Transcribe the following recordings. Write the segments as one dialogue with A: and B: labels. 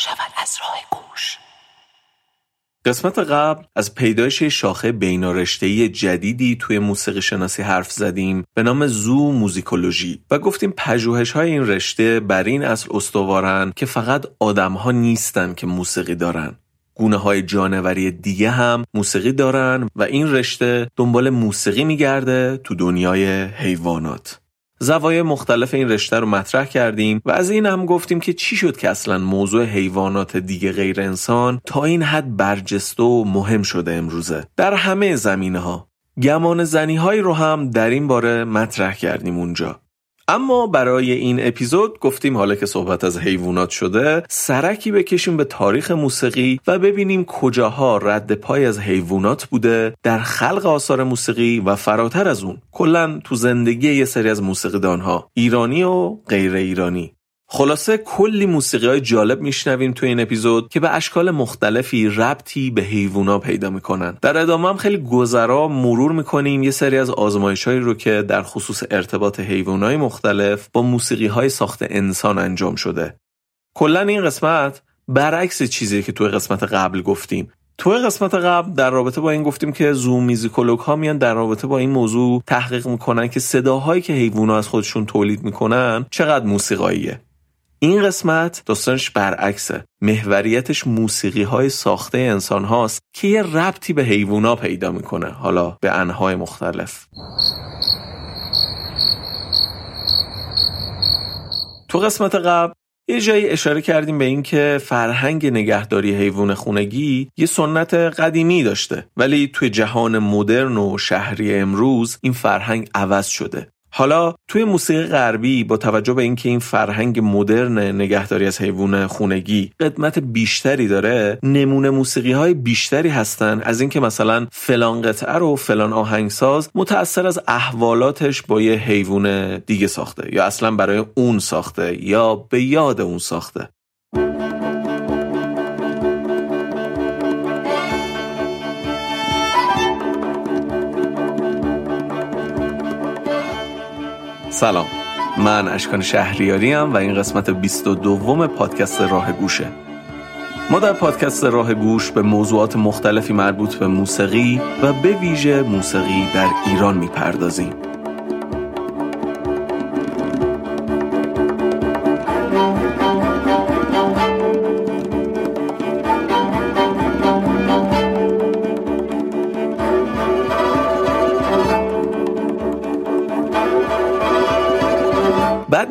A: شود از راه گوش
B: قسمت قبل از پیدایش شاخه بینارشتهی جدیدی توی موسیقی شناسی حرف زدیم به نام زو موزیکولوژی. و گفتیم پژوهش های این رشته بر این اصل استوارن که فقط آدم ها نیستن که موسیقی دارن. گونه های جانوری دیگه هم موسیقی دارن و این رشته دنبال موسیقی میگرده تو دنیای حیوانات. زوایای مختلف این رشته رو مطرح کردیم و از این هم گفتیم که چی شد که اصلا موضوع حیوانات دیگه غیر انسان تا این حد برجسته و مهم شده امروزه. در همه زمینه ها گمان زنی هایی رو هم در این باره مطرح کردیم اونجا. اما برای این اپیزود گفتیم حالا که صحبت از حیوانات شده سرکی بکشیم به تاریخ موسیقی و ببینیم کجاها رد پای از حیوانات بوده در خلق آثار موسیقی و فراتر از اون. کلا تو زندگی یه سری از موسیقیدانها ایرانی و غیر ایرانی. خلاصه کلی موسیقی های جالب میشنویم تو این اپیزود که به اشکال مختلفی ربطی به حیوونا پیدا می‌کنن. در ادامه هم خیلی گذرا مرور می‌کنیم یه سری از آزمایش هایی رو که در خصوص ارتباط های مختلف با موسیقی های ساخت انسان انجام شده. کلا این قسمت برعکس چیزی که توی قسمت قبل گفتیم. توی قسمت قبل در رابطه با این گفتیم که زوم میزیکولوگ ها میان در رابطه با این موضوع تحقیق می‌کنن که صداهایی که حیوونا از خودشون تولید می‌کنن چقدر موسیقاییه. این قسمت داستانش برعکسه. محوریتش موسیقی های ساخته انسان هاست که یه ربطی به حیوونا پیدا می‌کنه. حالا به انهای مختلف. تو قسمت قبل یه جایی اشاره کردیم به اینکه فرهنگ نگهداری حیوان خونگی یه سنت قدیمی داشته. ولی توی جهان مدرن و شهری امروز این فرهنگ عوض شده. حالا توی موسیقی غربی با توجه به اینکه این فرهنگ مدرن نگهداری از حیوان خونگی قدمت بیشتری داره نمونه موسیقی های بیشتری هستن. از اینکه مثلا فلان قطعه رو فلان آهنگساز متأثر از احوالاتش با یه حیوان دیگه ساخته یا اصلا برای اون ساخته یا به یاد اون ساخته. سلام. من اشکان شهریاری و این قسمت 22 پادکست راه گوشه. ما در پادکست راه گوش به موضوعات مختلفی مربوط به موسیقی و به ویژه موسیقی در ایران می‌پردازیم.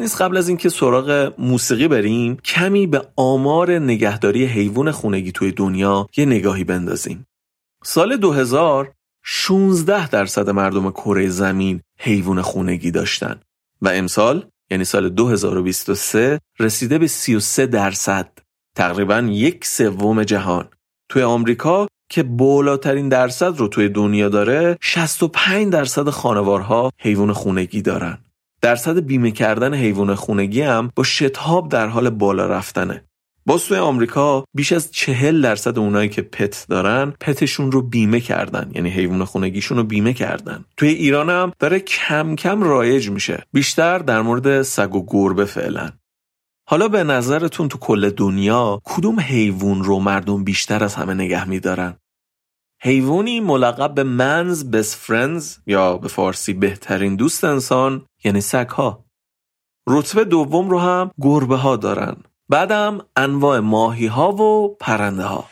B: نیست قبل از اینکه سراغ موسیقی بریم کمی به آمار نگهداری حیوان خونگی توی دنیا یه نگاهی بندازیم. سال 2000 16 درصد مردم کره زمین حیوان خونگی داشتن و امسال یعنی سال 2023 رسیده به 33 درصد تقریبا یک سوم جهان. توی آمریکا که بالاترین درصد رو توی دنیا داره 65 درصد خانوارها حیوان خونگی دارن. درصد بیمه کردن حیوان خونگی هم با شتاب در حال بالا رفتنه. باز توی آمریکا بیش از چهل درصد اونایی که پت دارن پتشون رو بیمه کردن. یعنی حیوان خونگیشون رو بیمه کردن. توی ایران هم داره کم کم رایج میشه. بیشتر در مورد سگ و گربه فعلا. حالا به نظرتون تو کل دنیا کدوم حیوان رو مردم بیشتر از همه نگه میدارن؟ حیوانی ملقب به منز بست فرندز یا به فارسی بهترین دوست انسان یعنی سگ ها رتبه دوم رو هم گربه ها دارن. بعدم انواع ماهی ها و پرنده ها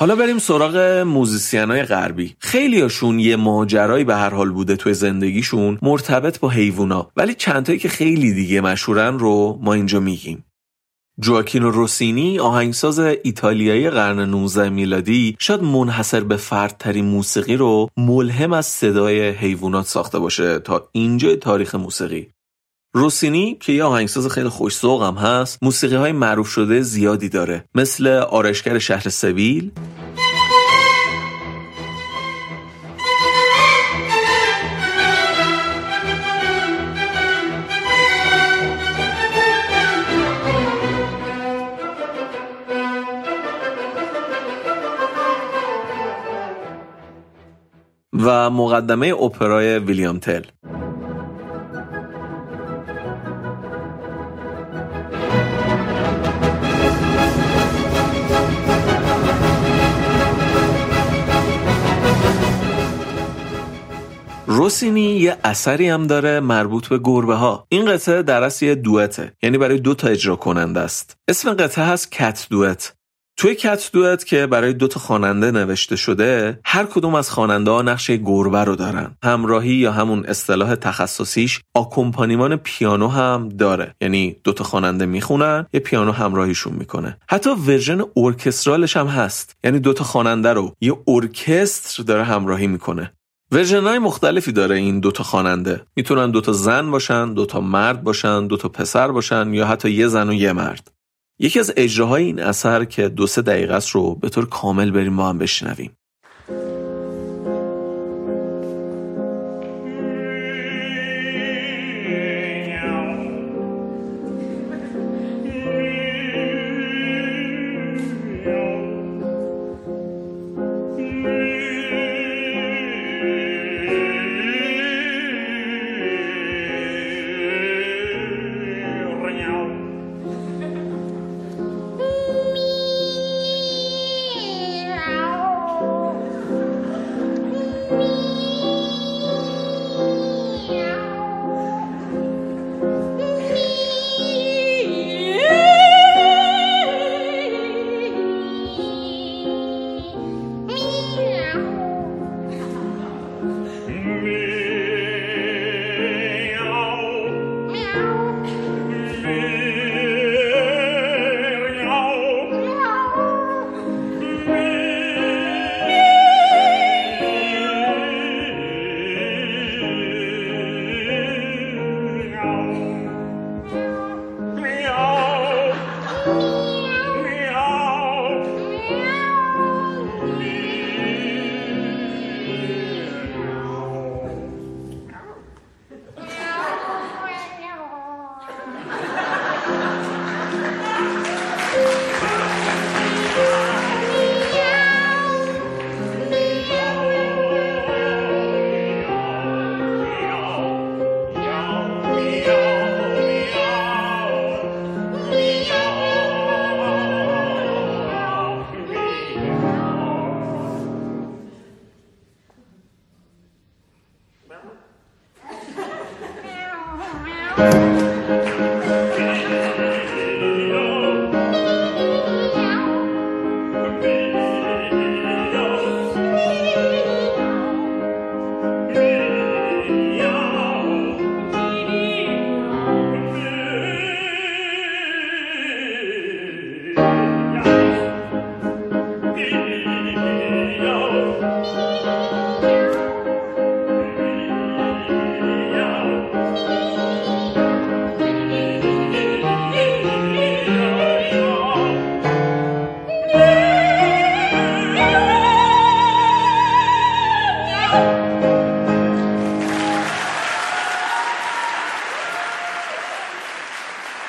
B: حالا بریم سراغ موزیسین های غربی. خیلی هاشون یه ماجرایی به هر حال بوده توی زندگیشون مرتبط با حیوونا. ولی چندتایی که خیلی دیگه مشهورن رو ما اینجا میگیم. جواکینو روسینی آهنگساز ایتالیایی قرن 19 میلادی شاید منحصر به فردترین موسیقی رو ملهم از صدای حیوانات ساخته باشه تا اینجا تاریخ موسیقی. روسینی که یه آهنگساز خیلی خوش هم هست موسیقی های معروف شده زیادی داره. مثل آرشگر شهر سویل. و مقدمه اپرای ویلیام تل. روسینی یه اثری هم داره مربوط به گربه ها این قطعه در اصل یه دوته یعنی برای دو تا اجرا کننده است. اسم قطعه هست کت دوت توی cat duet که برای دو تا خواننده نوشته شده هر کدوم از خواننده ها نقش گربه رو دارن. همراهی یا همون اصطلاح تخصصیش accompagnement پیانو هم داره. یعنی دو تا خواننده می‌خونن یه پیانو همراهیشون می‌کنه. حتی ورژن ارکسترالش هم هست. یعنی دو تا خواننده رو یه ارکستر داره همراهی می‌کنه. ورژن های مختلفی داره این دوتا خواننده. می‌تونن دوتا زن باشن دوتا مرد باشن دوتا پسر باشن یا حتی یه زن و یه مرد. یکی از اجراهای این اثر که دو سه دقیقه است رو به طور کامل بریم با هم بشنویم.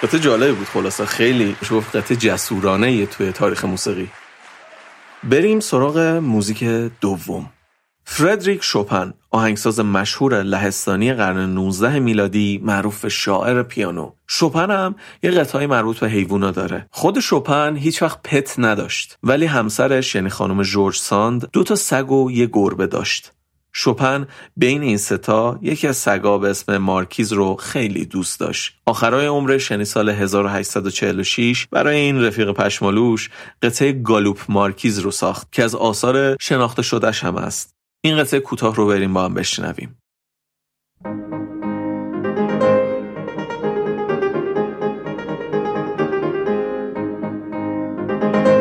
B: قطعه جالبی بود خلاصه. خیلی شوف قطعه جسورانه توی تاریخ موسیقی. بریم سراغ موزیک دوم. فردریک شوپن آهنگساز مشهور لهستانی قرن 19 میلادی معروف شاعر پیانو. شوپن هم یه قطعه مربوط به حیوونا داره. خود شوپن هیچ وقت پت نداشت ولی همسرش یعنی خانم جورج ساند دو تا سگ و یه گربه داشت. شپن بین این ستا یکی از سگا به اسم مارکیز رو خیلی دوست داشت. آخرای عمرش یعنی سال 1846 برای این رفیق پشمالوش قطعه گالوپ مارکیز رو ساخت که از آثار شناخته شدهش هم است. این قطعه کوتاه رو بریم با هم بشنویم. thank you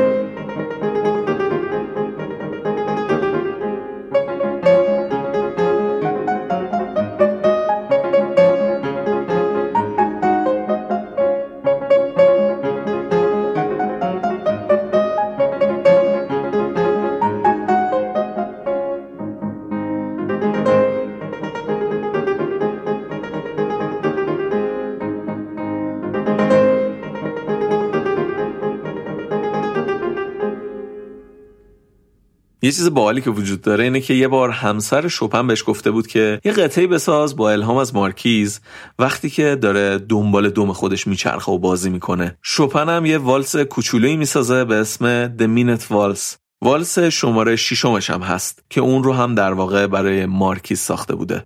B: یه چیز باحالی که وجود داره اینه که یه بار همسر شوپن بهش گفته بود که یه قطعی بساز با الهام از مارکیز وقتی که داره دنبال دوم خودش میچرخه و بازی می‌کنه. شوپن هم یه والس کوچولویی می‌سازه به اسم The Minute Waltz. والس شماره شیشمش هم هست که اون رو هم در واقع برای مارکیز ساخته بوده.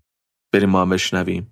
B: بریم ما هم بشنویم.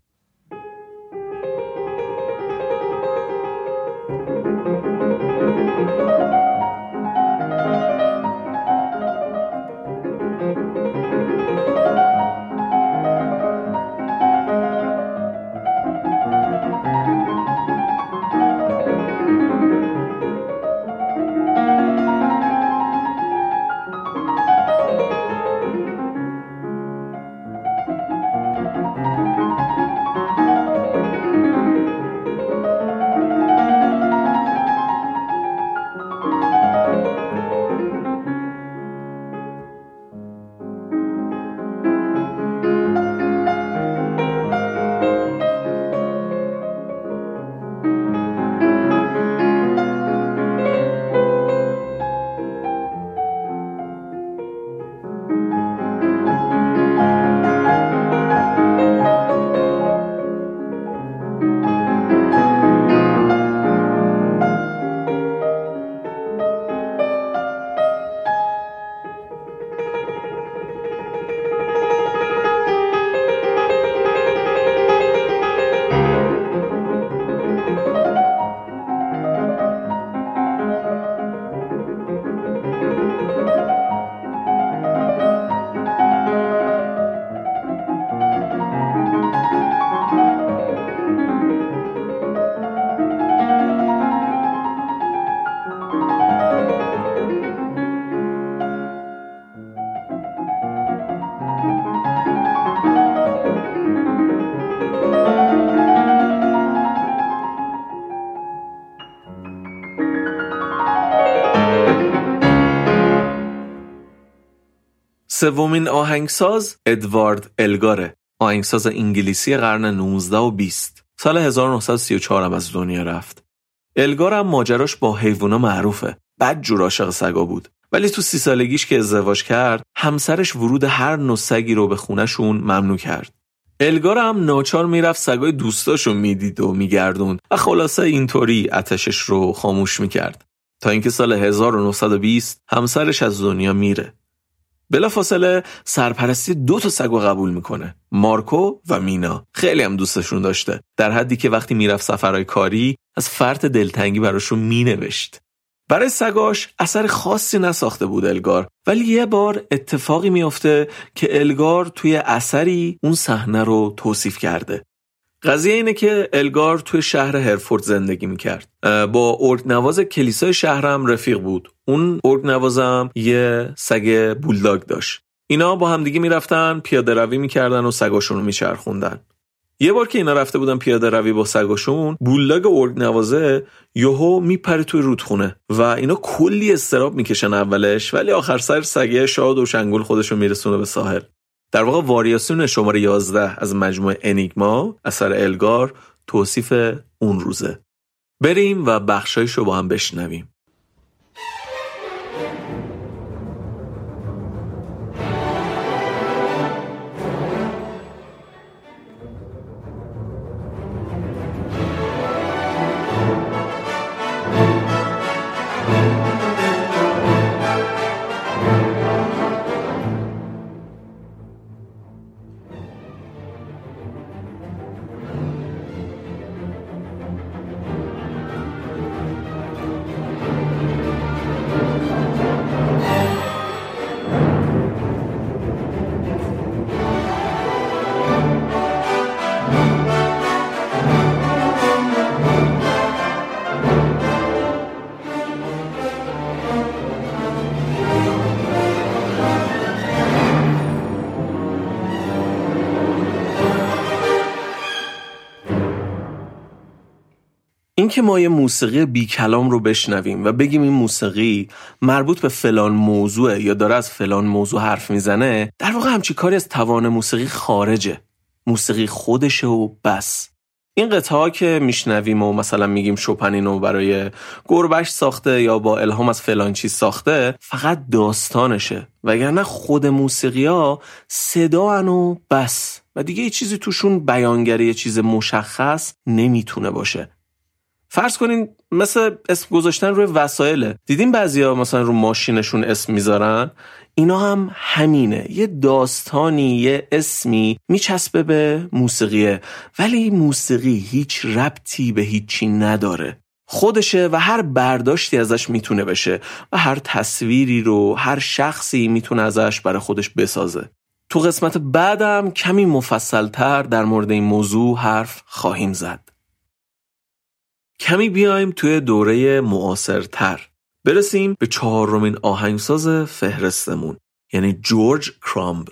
B: سومین آهنگساز ادوارد الگاره. آهنگساز انگلیسی قرن 19 و 20 سال 1934 هم از دنیا رفت. الگار هم ماجراش با حیوانا معروفه. بد جور عاشق سگا بود. ولی تو سی سالگیش که ازدواج کرد همسرش ورود هر نوع سگی رو به خونشون ممنوع کرد. الگار هم ناچار می‌رفت سگای دوستاشو می‌دید و میگردون و خلاصه اینطوری اتشش رو خاموش می‌کرد. تا اینکه سال 1920 همسرش از دنیا میره. بلافاصله سرپرستی دو تا سگ قبول می‌کنه مارکو و مینا. خیلی هم دوستشون داشته. در حدی که وقتی می‌رفت سفرهای کاری از فرط دلتنگی براشون مینوشت. برای سگاش اثر خاصی نساخته بود الگار ولی یه بار اتفاقی میافته که الگار توی اثری اون صحنه رو توصیف کرده. قضیه اینه که الگار توی شهر هرفورد زندگی می‌کرد. با ارگنواز کلیسای شهرم رفیق بود. اون ارگنوازم یه سگ بولداگ داشت. اینا با همدیگه می‌رفتن پیاده روی می‌کردن و سگاشون رو میچرخوندن. یه بار که اینا رفته بودن پیاده روی با سگاشون بولداگ ارگ نوازه یهو میپره توی رودخونه و اینا کلی استراب می‌کشن اولش ولی آخر سر سگه شاد و شنگول خودشون میرسونه به ساحل. در واقع واریاسیون شماره 11 از مجموعه انیگما اثر الگار توصیف اون روزه. بریم و بخشایش رو با هم بشنویم. اینکه ما یه موسیقی بی کلام رو بشنویم و بگیم این موسیقی مربوط به فلان موضوع یا داره از فلان موضوع حرف می‌زنه در واقع همچی کاری از توان موسیقی خارجه. موسیقی خودشه و بس. این قطعه که میشنویم و مثلا میگیم شوپن اینو برای گربش ساخته یا با الهام از فلان چیز ساخته فقط داستانشه. وگرنه خود موسیقی ها صدا و بس. و دیگه یه چیزی توشون بیانگری یه چیز مشخص نمی‌تونه باشه. فرض کنین مثل اسم گذاشتن روی وسایله. دیدین بعضیا مثلا رو ماشینشون اسم می‌ذارن؟ اینا هم همینه. یه داستانی یه اسمی میچسبه به موسیقیه. ولی موسیقی هیچ ربطی به هیچی نداره. خودشه و هر برداشتی ازش می‌تونه بشه و هر تصویری رو هر شخصی می‌تونه ازش برای خودش بسازه. تو قسمت بعدم کمی مفصلتر در مورد این موضوع حرف خواهیم زد. کمی بیایم توی دوره معاصرتر. برسیم به چهارمین آهنگساز فهرستمون یعنی جورج کرامب.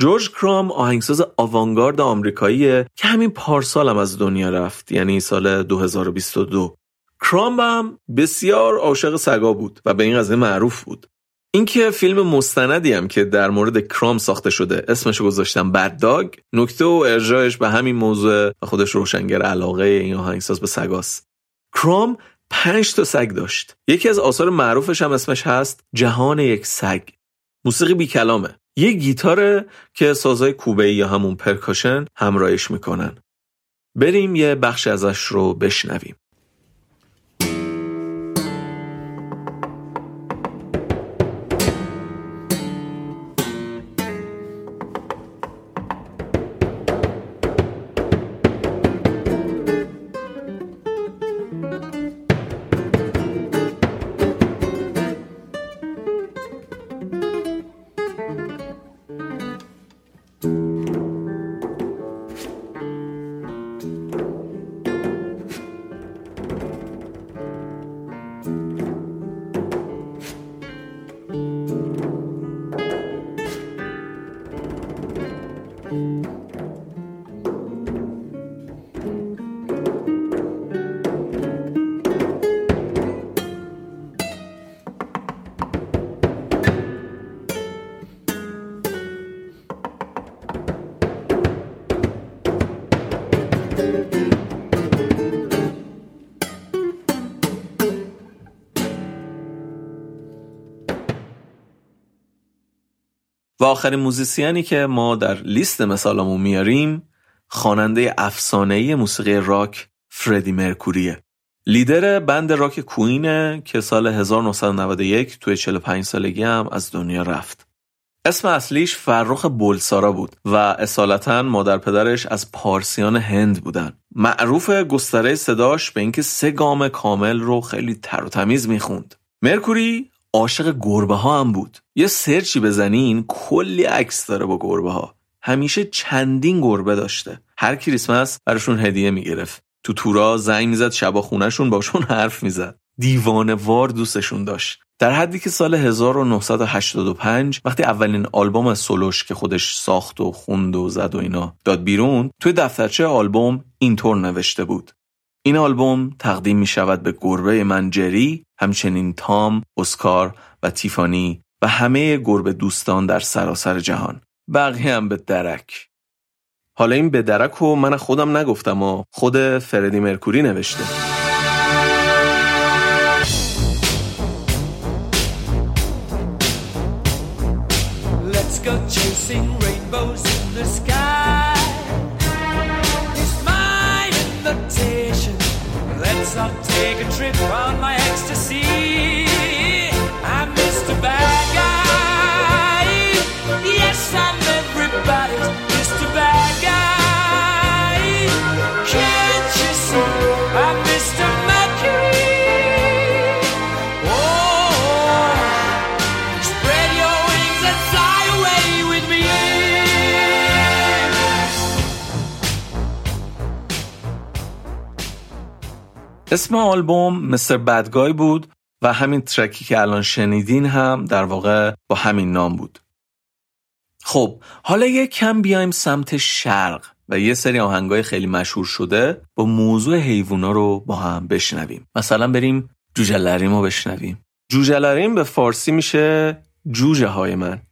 B: جورج کرام آهنگساز آوانگارد آمریکاییه که همین پارسال هم از دنیا رفت یعنی سال 2022 کرامب هم بسیار عاشق سگا بود و به این قضیه معروف بود. اینکه فیلم مستندی هم که در مورد کرام ساخته شده اسمش گذاشتم بد داگ نکته و ارجاعش به همین موضوع و خودش روشنگر علاقه این آهنگساز به سگاست. کرام پنج تا سگ داشت. یکی از آثار معروفش هم اسمش هست جهان یک سگ. موسیقی بی کلامه. یه گیتاره که سازای کوبه یا همون پرکاشن همراهش می‌کنن. بریم یه بخش ازش رو بشنویم. آخرین موزیسیانی که ما در لیست مثالمون میاریم خواننده افسانه‌ای موسیقی راک فردی مرکوریه. لیدر بند راک کوینه که سال 1991 توی 45 سالگی هم از دنیا رفت. اسم اصلیش فرخ بولسارا بود و اصالتا مادر پدرش از پارسیان هند بودن. معروف گستره صداش به اینکه سه گام کامل رو خیلی تر و تمیز می‌خوند. مرکوری عاشق گربه ها هم بود. یه سرچی بزنین کلی عکس داره با گربه ها همیشه چندین گربه داشته. هر کریسمس براشون هدیه می‌گرفت. تو تورا زنگ می‌زد شبا خونشون باشون حرف می‌زد. دیوانه وار دوستشون داشت. در حدی که سال 1985 وقتی اولین آلبوم سولوش که خودش ساخت و خوند و زد و اینا داد بیرون توی دفترچه آلبوم اینطور نوشته بود. این آلبوم تقدیم می شود به گربه من جری همچنین تام، اسکار و تیفانی و همه گربه دوستان در سراسر جهان. بقیه هم به درک. حالا این به درک و من خودم نگفتم و خود فردی مرکوری نوشته. Let's go chasing I'll take a trip around my اسم آلبوم مستر بدگای بود و همین ترکی که الان شنیدین هم در واقع با همین نام بود. خب حالا یک کم بیایم سمت شرق و یه سری آهنگای خیلی مشهور شده با موضوع حیوونا رو با هم بشنویم. مثلا بریم جوجه رو بشنویم. جوجه به فارسی میشه جوجه های من.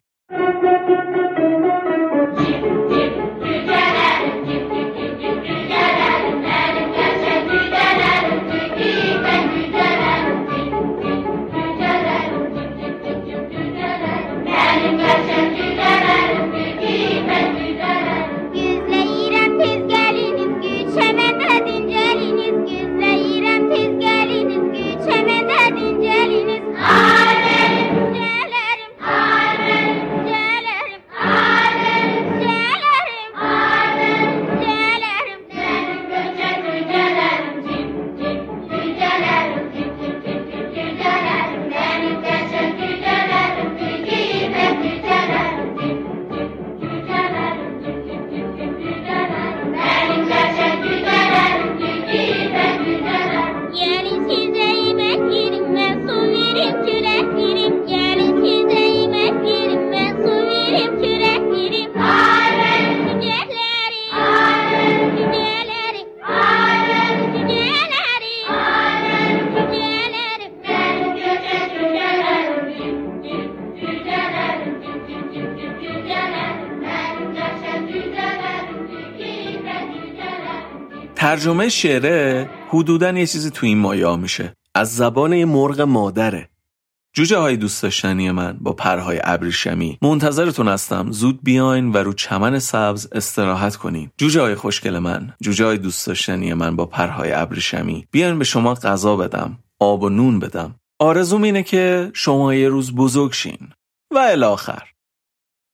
B: ترجمه شعره حدودا یه چیزی تو این مایا میشه. از زبان یه مرغ مادره. جوجه های دوست داشتنی من با پرهای ابریشمی. منتظرتون هستم. زود بیاین و رو چمن سبز استراحت کنین. جوجه های خوشگل من جوجه های دوست داشتنی من با پرهای ابریشمی. بیاین به شما غذا بدم آب و نون بدم. آرزوم اینه که شما یه روز بزرگ شین. و الاخر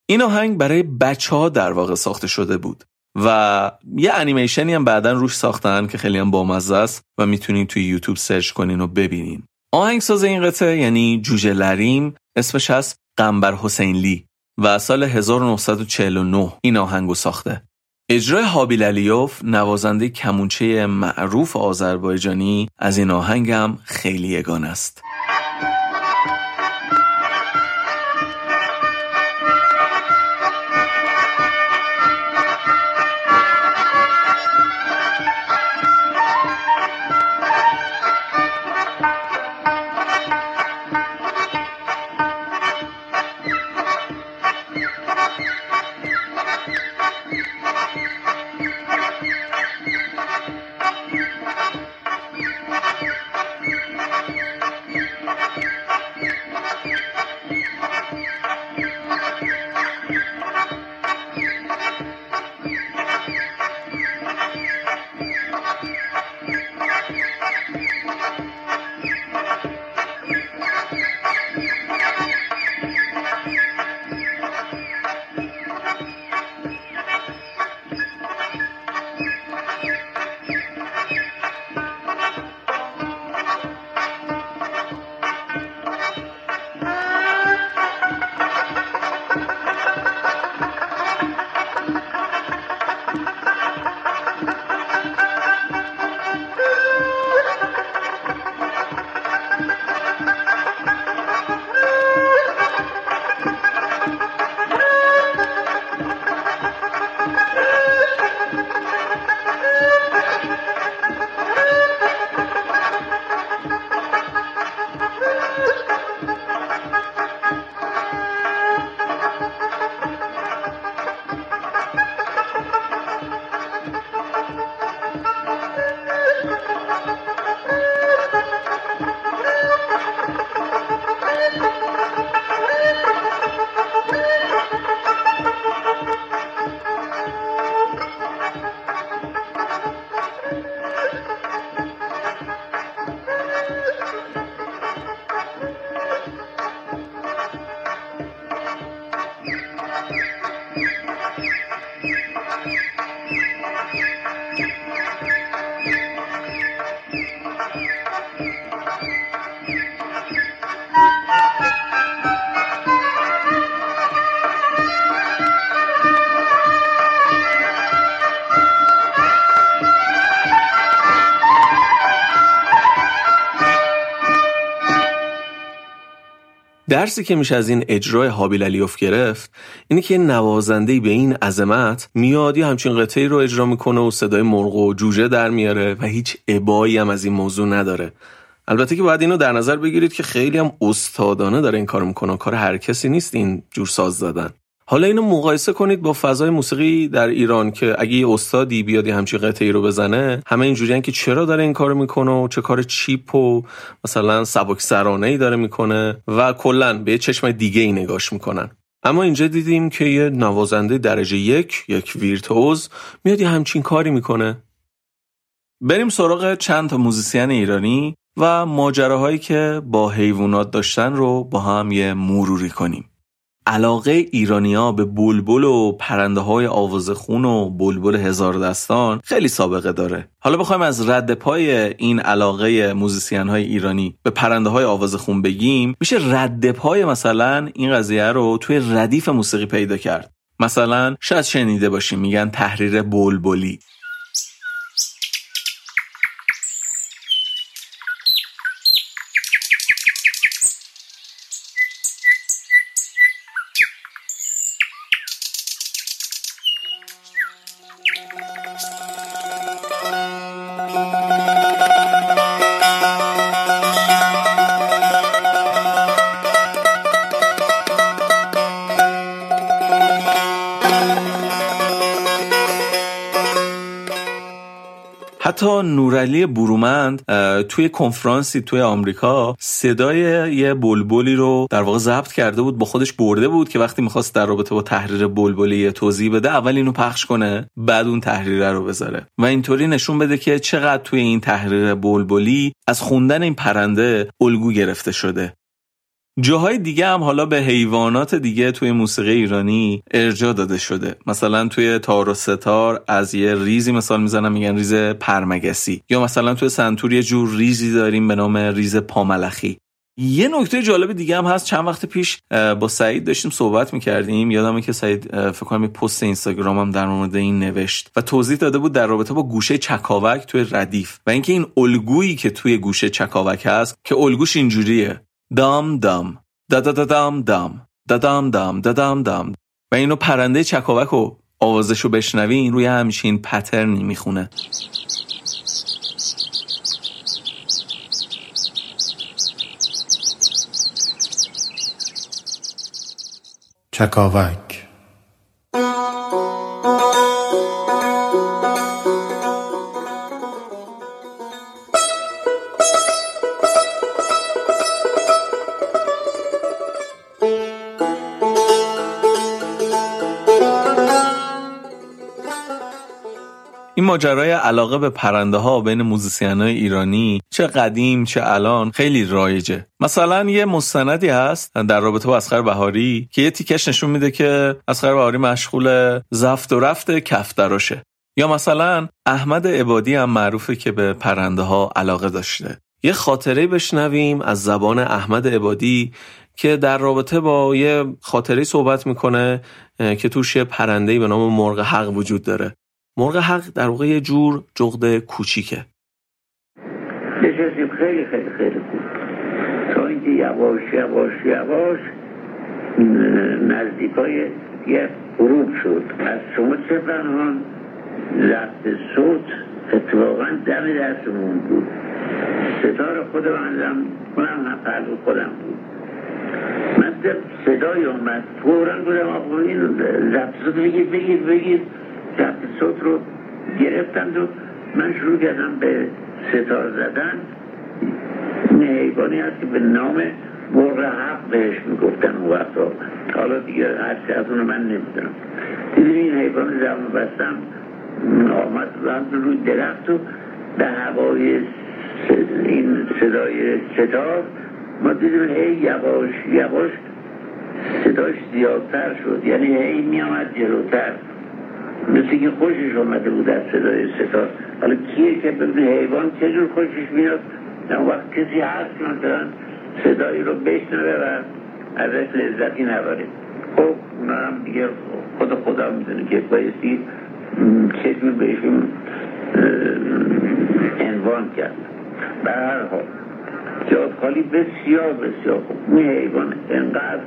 B: این آهنگ برای بچه ها در واقع ساخته شده بود. و یه انیمیشنی هم بعدا روش ساختن که خیلی هم بامزه است و می‌تونین توی یوتیوب سرچ کنین و ببینین. آهنگساز این قطعه یعنی جوجه لریم اسمش هست قنبر حسین لی و سال 1949 این آهنگو ساخته. اجرای حابیل علیوف نوازنده کمونچه معروف آذربایجانی از این آهنگم خیلی یگان است. درسی که میشه از این اجرای حابیل علیوف گرفت اینه که نوازنده به این عظمت میاد یه همچین قطعی رو اجرا می‌کنه و صدای مرغ و جوجه در میاره و هیچ ابایی هم از این موضوع نداره. البته که باید اینو در نظر بگیرید که خیلی هم استادانه داره این کار می‌کنه کار هر کسی نیست این جور ساز زدن. حالا اینو مقایسه کنید با فضای موسیقی در ایران که اگه یه استادی بیاد همچین قطعی رو بزنه همه اینجوریان که چرا داره این کارو می‌کنه و چه کار چیپ و مثلا سبک سرانه ای داره می‌کنه و کلا به چشم دیگه ای نگاش می‌کنن. اما اینجا دیدیم که یه نوازنده درجه یک یک ویرتوز میاد یه همچین کاری می‌کنه. بریم سراغ چند تا موزیسین ایرانی و ماجراهایی که با حیوانات داشتن رو با هم یه مروری کنیم. علاقه ایرانیا به بلبل و پرنده های خون و بلبل هزار دستان خیلی سابقه داره. حالا بخوایم از رد پای این علاقه موزیسین های ایرانی به پرنده های خون بگیم. میشه رد پای مثلا این قضیه رو توی ردیف موسیقی پیدا کرد. مثلا شاید شنیده باشیم میگن تحریر بلبلی. نورعلی برومند توی کنفرانسی توی آمریکا صدای یه بلبلی رو در واقع ضبط کرده بود با خودش برده بود که وقتی می‌خواست در رابطه با تحریر بلبلی توضیح بده اول اینو پخش کنه بعد اون تحریره رو بذاره. و اینطوری نشون بده که چقدر توی این تحریر بلبلی از خوندن این پرنده الگو گرفته شده. جاهای دیگه هم حالا به حیوانات دیگه توی موسیقی ایرانی ارجاع داده شده. مثلا توی تار و سه‌تار از یه ریزی مثال می‌زنم میگن ریز پرمگسی. یا مثلا توی سنتور یه جور ریزی داریم به نام ریز پاملخی. یه نکته جالب دیگه هم هست. چند وقت پیش با سعید داشتیم صحبت می‌کردیم. یادمه که سعید فکر کنم پست اینستاگرام هم در مورد این نوشت و توضیح داده بود در رابطه با گوشه چکاوک توی ردیف. و اینکه این الگویی که توی گوشه چکاوک هست که الگوش اینجوریه. دام دام. دا دا دا دام دام. دا دام دام. دا دام دام. و اینو پرنده چکاوک و آوازشو بشنوین روی همچین پترنی می‌خونه.
A: چکاوک.
B: این ماجرای علاقه به پرنده ها بین موزیسین های ایرانی چه قدیم چه الان خیلی رایجه. مثلا یه مستندی هست در رابطه با اسخر بهاری که یه تیکش نشون میده که اسخر بهاری مشغول زفت و رفت کفتراشه. یا مثلا احمد عبادی هم معروفه که به پرنده ها علاقه داشته. یه خاطره بشنویم از زبان احمد عبادی که در رابطه با یه خاطره صحبت می‌کنه که توش یه پرندهی به نام مرغ حق وجود داره. مرغ حق در واقع یه جور جغد کوچیکه.
C: نشستیم خیلی خیلی خیلی خوب. تا اینکه یواش یواش یواش نزدیکای یه غروب شد. از شما چه ضبط صوت؟ اتفاقا دم دستمون بود. ستار خود بندم کنم پرلو خودم بود. من صدای اومد. فورا بودم آقا این ضبط صوت بگید بگید ضبط صوت رو گرفتند و من شروع کردم به ستار زدن. حیوانی هست که به نام مرغ حق بهش می‌گفتن اون وقتا حالا دیگه هرچی از اونو من نمی‌دونم. دیدیم این حیوان زبان بستم آمد رفت روی درخت و به هوای این صدای ستار ما دیدیم هی یواش یواش صداش زیادتر شد. یعنی هی میامد جلوتر. مثل که خوشش آمده بود از صدای ستار. حالا کیه که ببین حیوان چجور خوشش میاد؟ اون وقت کسی هست مثلا صدایی رو بشنوه و ازش لذتی نبره. خب اونا هم دیگه خود خدا می‌دونه که بایستی چجور بهشون انوان کرد. به هر حال جاد خالی بسیار بسیار خوب. این حیوان انقدر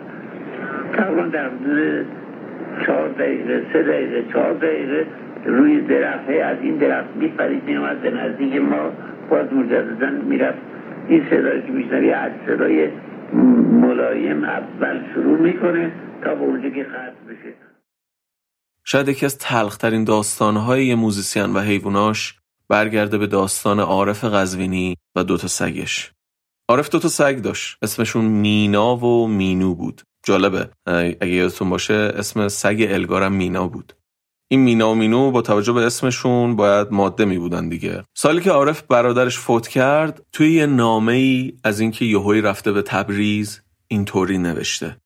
C: تقریبا در حدود چهار دقیقه سه دقیقه چهار دقیقه روی درخت از این درخت میپرید میامد به نزدیک ما باز مجددا می‌رفت. این صدایی که میشنوی از صدای ملایم اول شروع می‌کنه تا به اونجا که ختم بشه.
B: شاید یکی از تلخترین داستانهای یه موزیسین و حیواناش برگرده به داستان عارف قزوینی و دوتا سگش. عارف دوتا سگ داشت. اسمشون مینا و مینو بود. جالبه. اگه یادتون باشه اسم سگ الگارم مینا بود. این مینا و مینو با توجه به اسمشون باید ماده می بودن دیگه. سالی که عارف برادرش فوت کرد توی یه نامه ای از اینکه یهویی رفته به تبریز اینطوری نوشته.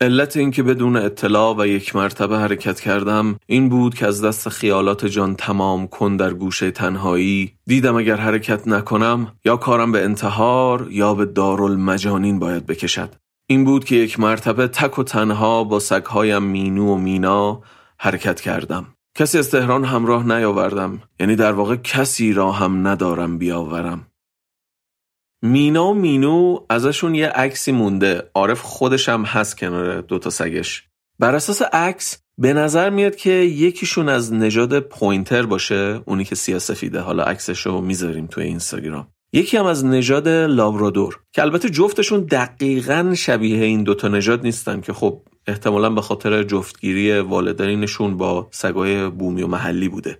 B: علت اینکه بدون اطلاع و یک مرتبه حرکت کردم این بود که از دست خیالات جان تمام کن در گوشه تنهایی. دیدم اگر حرکت نکنم یا کارم به انتحار یا به دارالمجانین باید بکشد. این بود که یک مرتبه تک و تنها با سگهایم مینو و مینا حرکت کردم. کسی از تهران همراه نیاوردم. یعنی در واقع کسی را هم ندارم بیاورم. مینا و مینو ازشون یه عکسی مونده. عارف خودش هم هست کنار دوتا سگش. بر اساس عکس به نظر میاد که یکیشون از نژاد پوینتر باشه اونی که سیاسفیده. حالا عکسش رو می‌ذاریم توی اینستاگرام. یکی هم از نژاد لابرادور که البته جفتشون دقیقا شبیه این دوتا نژاد نیستن که خب احتمالا به خاطر جفتگیری والدینشون با سگای بومی و محلی بوده.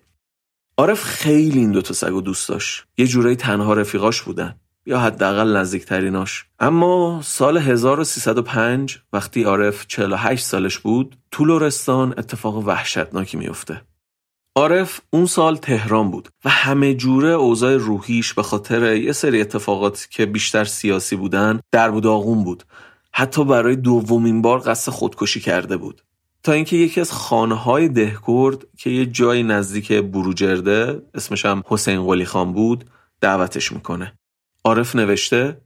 B: عارف خیلی این دوتا سگو دوست داشت. یه جورایی تنها رفیقاش بودن یا حداقل نزدیکتریناش. اما سال 1305 وقتی عارف 48 سالش بود تو لورستان اتفاق وحشتناکی میفته عارف اون سال تهران بود و همه جوره اوضاع روحیش به خاطر یه سری اتفاقات که بیشتر سیاسی بودن در بود آغون بود. حتی برای دومین بار قصد خودکشی کرده بود. تا اینکه یکی از خانه های دهکرد که یه جای نزدیک بروجرده اسمش هم حسین قلی خان بود دعوتش می‌کنه. عارف نوشته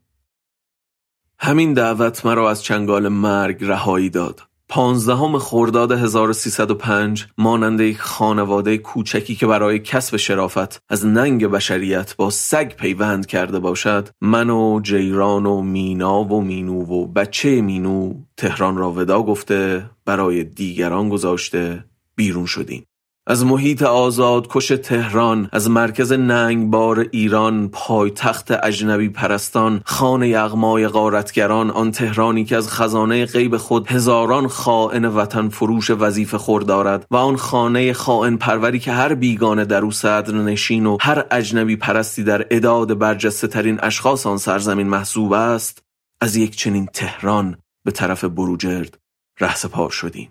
B: همین دعوت مرا از چنگال مرگ رهایی داد. پانزدهم خرداد 1305 مانند یک خانواده کوچکی که برای کسب شرافت از ننگ بشریت با سگ پیوند کرده باشد من و جیران و مینا و مینو و بچه مینو تهران را ودا گفته برای دیگران گذاشته بیرون شدیم. از محیط آزاد کش تهران از مرکز ننگبار ایران پایتخت اجنبی پرستان خانه یغمای غارتگران آن تهرانی که از خزانه غیب خود هزاران خائن وطن فروش وظیفه خور دارد و آن خانه خائن پروری که هر بیگانه در او صدر نشین و هر اجنبی پرستی در اداد برجسته ترین اشخاص آن سرزمین محسوب است از یک چنین تهران به طرف بروجرد رهسپار شدیم.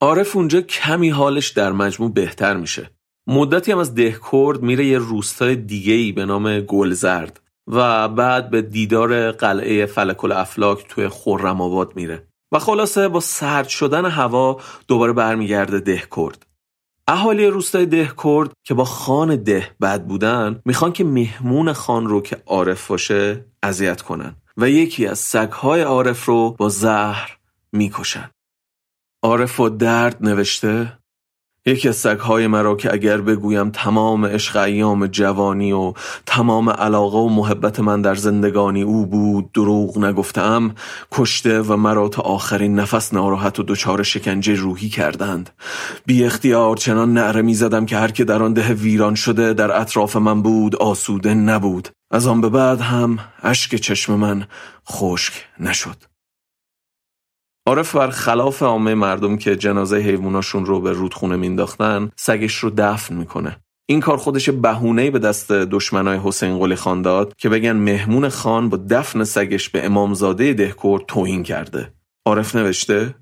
B: عارف اونجا کمی حالش در مجموع بهتر میشه. مدتی هم از دهکرد میره یه روستای دیگه ای به نام گلزرد و بعد به دیدار قلعه فلکل افلاک توی خورم آباد میره. و خلاصه با سرد شدن هوا دوباره برمیگرده دهکرد. اهالی روستای دهکرد که با خان ده بد بودن می‌خوان که مهمون خان رو که عارف باشه اذیت کنن و یکی از سگهای عارف رو با زهر می‌کشن. عارف و درد نوشته یکی از سگهای مرا که اگر بگویم تمام عشق ایام جوانی و تمام علاقه و محبت من در زندگانی او بود دروغ نگفتم کشته و مرا تا آخرین نفس ناراحت و دچار شکنجه روحی کردند. بی اختیار چنان نعره می زدم که هر که در آن ده ویران شده در اطراف من بود آسوده نبود. از آن به بعد هم اشک چشم من خشک نشد. عارف بر خلاف عامه مردم که جنازه حیواناشون رو به رودخونه مینداختن سگش رو دفن می‌کنه. این کار خودش بهونه به دست دشمنای حسین قلی خان داد که بگن مهمون خان با دفن سگش به امامزاده دهکور توهین کرده. عارف نوشته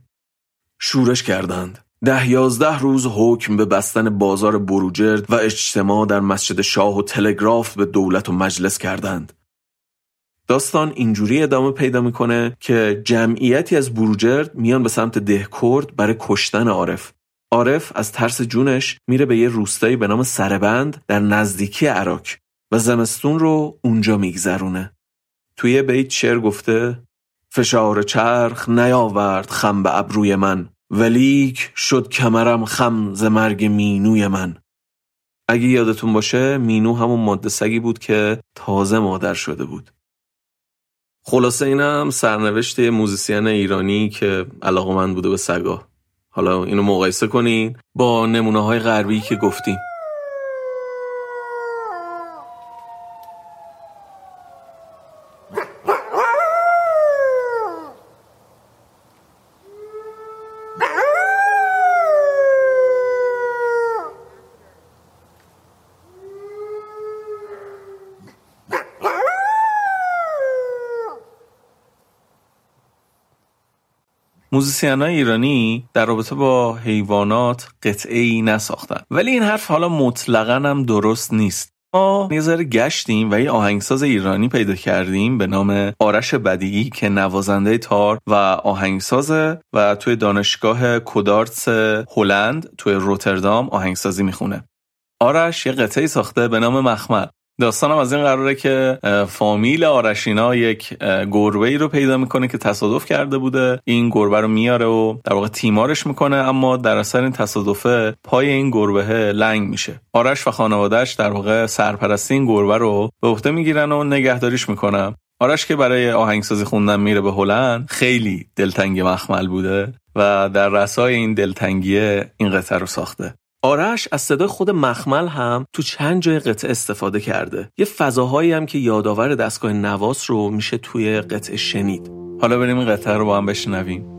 B: شورش کردند. ده یازده روز حکم به بستن بازار بروجرد و اجتماع در مسجد شاه و تلگراف به دولت و مجلس کردند. داستان اینجوری ادامه پیدا می‌کنه که جمعیتی از بروجرد میان به سمت دهکرد برای کشتن عارف. عارف از ترس جونش میره به یه روستایی به نام سربند در نزدیکی عراق و زمستون رو اونجا میگذرونه. توی بیت شعر گفته فشار چرخ نیاورد خم به ابروی من ولیک شد کمرم خم ز مرگ مینوی من. اگه یادتون باشه مینو همون ماده سگی بود که تازه مادر شده بود. خلاصه اینم سرنوشت موزیسین ایرانی که علاقه من بوده به سگا. حالا اینو مقایسه کنین با نمونه های غربی که گفتیم. موزیسین های ایرانی در رابطه با حیوانات قطعه ای نساختن. ولی این حرف حالا مطلقا هم درست نیست. ما یه گشتیم و یه آهنگساز ایرانی پیدا کردیم به نام آرش بدیعی که نوازنده تار و آهنگسازه و توی دانشگاه کودارتس هلند توی روتردام آهنگسازی می‌خونه. آرش یه قطعه ساخته به نام مخمل. داستانم از این قراره که فامیل آرشینا یک گربه ای رو پیدا می‌کنه که تصادف کرده بوده. این گربه رو میاره و در واقع تیمارش می‌کنه اما در اثر این تصادفه پای این گربه لنگ میشه. آرش و خانوادهش در واقع سرپرستی این گربه رو به عهده می‌گیرن و نگهداریش می‌کنن. آرش که برای آهنگسازی خوندن میره به هلند خیلی دلتنگ مخمل بوده و در رسای این دلتنگیه این قطعه رو ساخته. آرش از صدای خود مخمل هم تو چند جای قطعه استفاده کرده. یه فضاهایی هم که یادآور دستگاه نواس رو میشه توی قطعه شنید. حالا بریم این قطعه رو با هم بشنویم.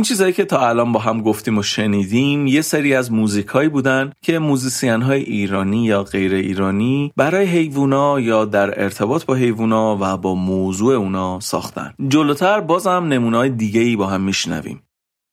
B: این چیزهایی که تا الان با هم گفتیم و شنیدیم یه سری از موزیکایی بودن که موزیسین های ایرانی یا غیر ایرانی برای حیوونا یا در ارتباط با حیوونا و با موضوع اونا ساختن. جلوتر بازم نمونای دیگه ای با هم میشنویم.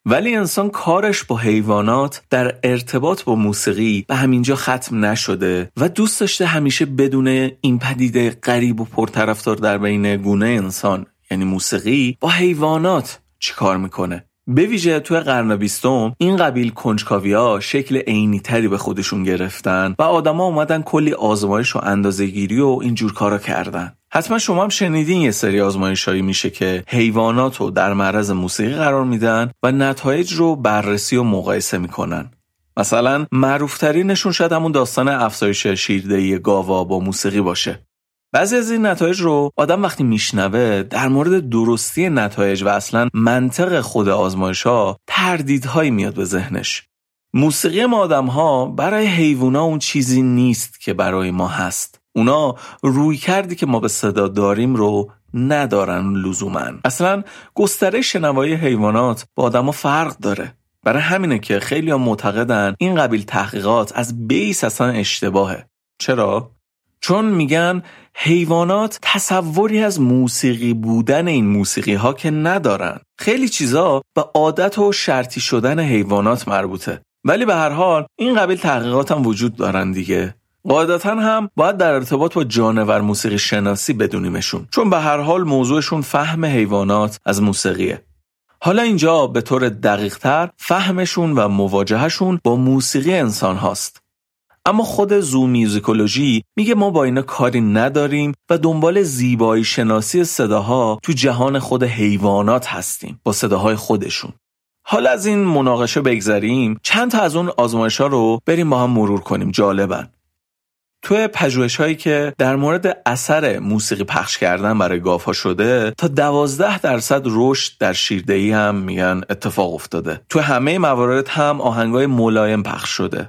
B: ولی انسان کارش با حیوانات در ارتباط با موسیقی به همینجا ختم نشده و دوست داشته همیشه بدون این پدیده غریب و پرطرفدار در بین گونه انسان یعنی موسیقی با حیوانات چیکار می‌کنه. به ویژه توی قرن بیستم این قبیل کنجکاویا شکل عینی تری به خودشون گرفتن و آدما اومدن کلی آزمایش و اندازهگیری و اینجور کارا کردن. حتما شما هم شنیدین یه سری آزمایشهایی میشه که حیوانات رو در معرض موسیقی قرار میدن و نتایج رو بررسی و مقایسه می‌کنن. مثلا معروفترینشون شاید همون داستان افزایش شیردهی گاوا با موسیقی باشه. بعضی از این نتایج رو آدم وقتی میشنوه در مورد درستی نتایج و اصلا منطق خود آزمایش ها تردیدهایی میاد به ذهنش. موسیقی ما آدم ها برای حیوونا اون چیزی نیست که برای ما هست. اونا روی کردی که ما به صدا داریم رو ندارن لزوما. اصلا گستره شنوایی حیوانات با آدما فرق داره. برای همینه که خیلی معتقدن این قبیل تحقیقات از بیس اصلا اشتباهه. چرا؟ چون میگن حیوانات تصوری از موسیقی بودن این موسیقی ها که ندارن. خیلی چیزا به عادت و شرطی شدن حیوانات مربوطه. ولی به هر حال این قبیل تحقیقات هم وجود دارن دیگه. قاعدتا هم باید در ارتباط با جانور موسیقی شناسی بدونیمشون. چون به هر حال موضوعشون فهم حیوانات از موسیقیه. حالا اینجا به طور دقیق تر فهمشون و مواجهشون با موسیقی انسان هاست اما خود زو میوزیکولوژی میگه ما با اینا کاری نداریم و دنبال زیبایی شناسی صداها تو جهان خود حیوانات هستیم با صداهای خودشون. حالا از این مناقشه بگذریم چند تا از اون آزمایش ها رو بریم با هم مرور کنیم جالبن. توی پژوهش هایی که در مورد اثر موسیقی پخش کردن برای گاف شده تا دوازده درصد رشد در شیردهی هم میگن اتفاق افتاده. تو همه موارد هم آهنگای ملایم پخش شده.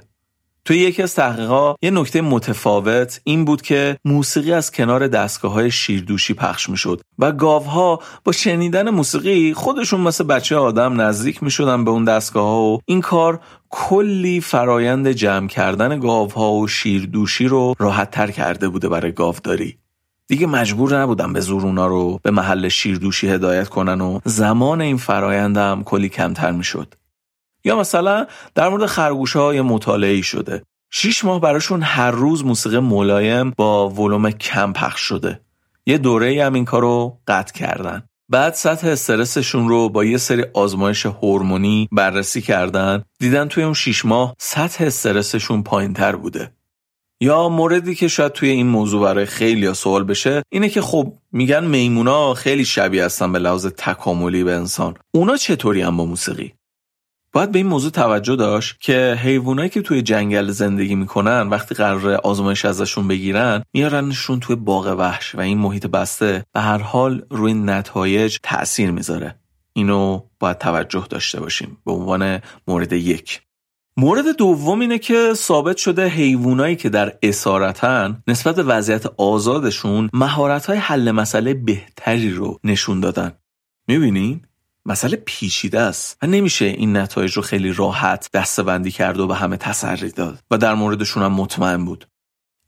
B: توی یکی از تحقیقات یه نکته متفاوت این بود که موسیقی از کنار دستگاه های شیردوشی پخش می‌شد و گاوها با شنیدن موسیقی خودشون مثل بچه آدم نزدیک می‌شدن به اون دستگاه ها و این کار کلی فرایند جمع کردن گاوها و شیردوشی رو راحت تر کرده بوده برای گاوداری. دیگه مجبور نبودن به زور اونا رو به محل شیردوشی هدایت کنن و زمان این فرایندم کلی کمتر می‌شد. یا مثلا در مورد خرگوش های مطالعه شده. شیش ماه براشون هر روز موسیقی ملایم با ولوم کم پخش شده. یه دوره هم این کارو قطع کردن. بعد سطح استرسشون رو با یه سری آزمایش هورمونی بررسی کردن. دیدن توی اون شیش ماه سطح استرسشون پایین تر بوده. یا موردی که شاید توی این موضوع برای خیلی سوال بشه اینه که خب میگن میمونا خیلی شبیه هستن به لحاظ تکاملی به انسان. اونا چطوری هم با موسیقی؟ باید به این موضوع توجه داشت که حیوانایی که توی جنگل زندگی می‌کنن وقتی قرار آزمایش ازشون بگیرن میارنشون توی باغ وحش و این محیط بسته به هر حال روی نتایج تأثیر می‌ذاره. اینو باید توجه داشته باشیم به عنوان مورد یک. مورد دوم اینه که ثابت شده حیوانایی که در اسارتن نسبت به وضعیت آزادشون مهارت‌های حل مسئله بهتری رو نشون دادن. می‌بینین؟ مسئله پیچیده است و نمیشه این نتایج رو خیلی راحت دستبندی کرد و به همه تسری داد. و در موردشون هم مطمئن بود.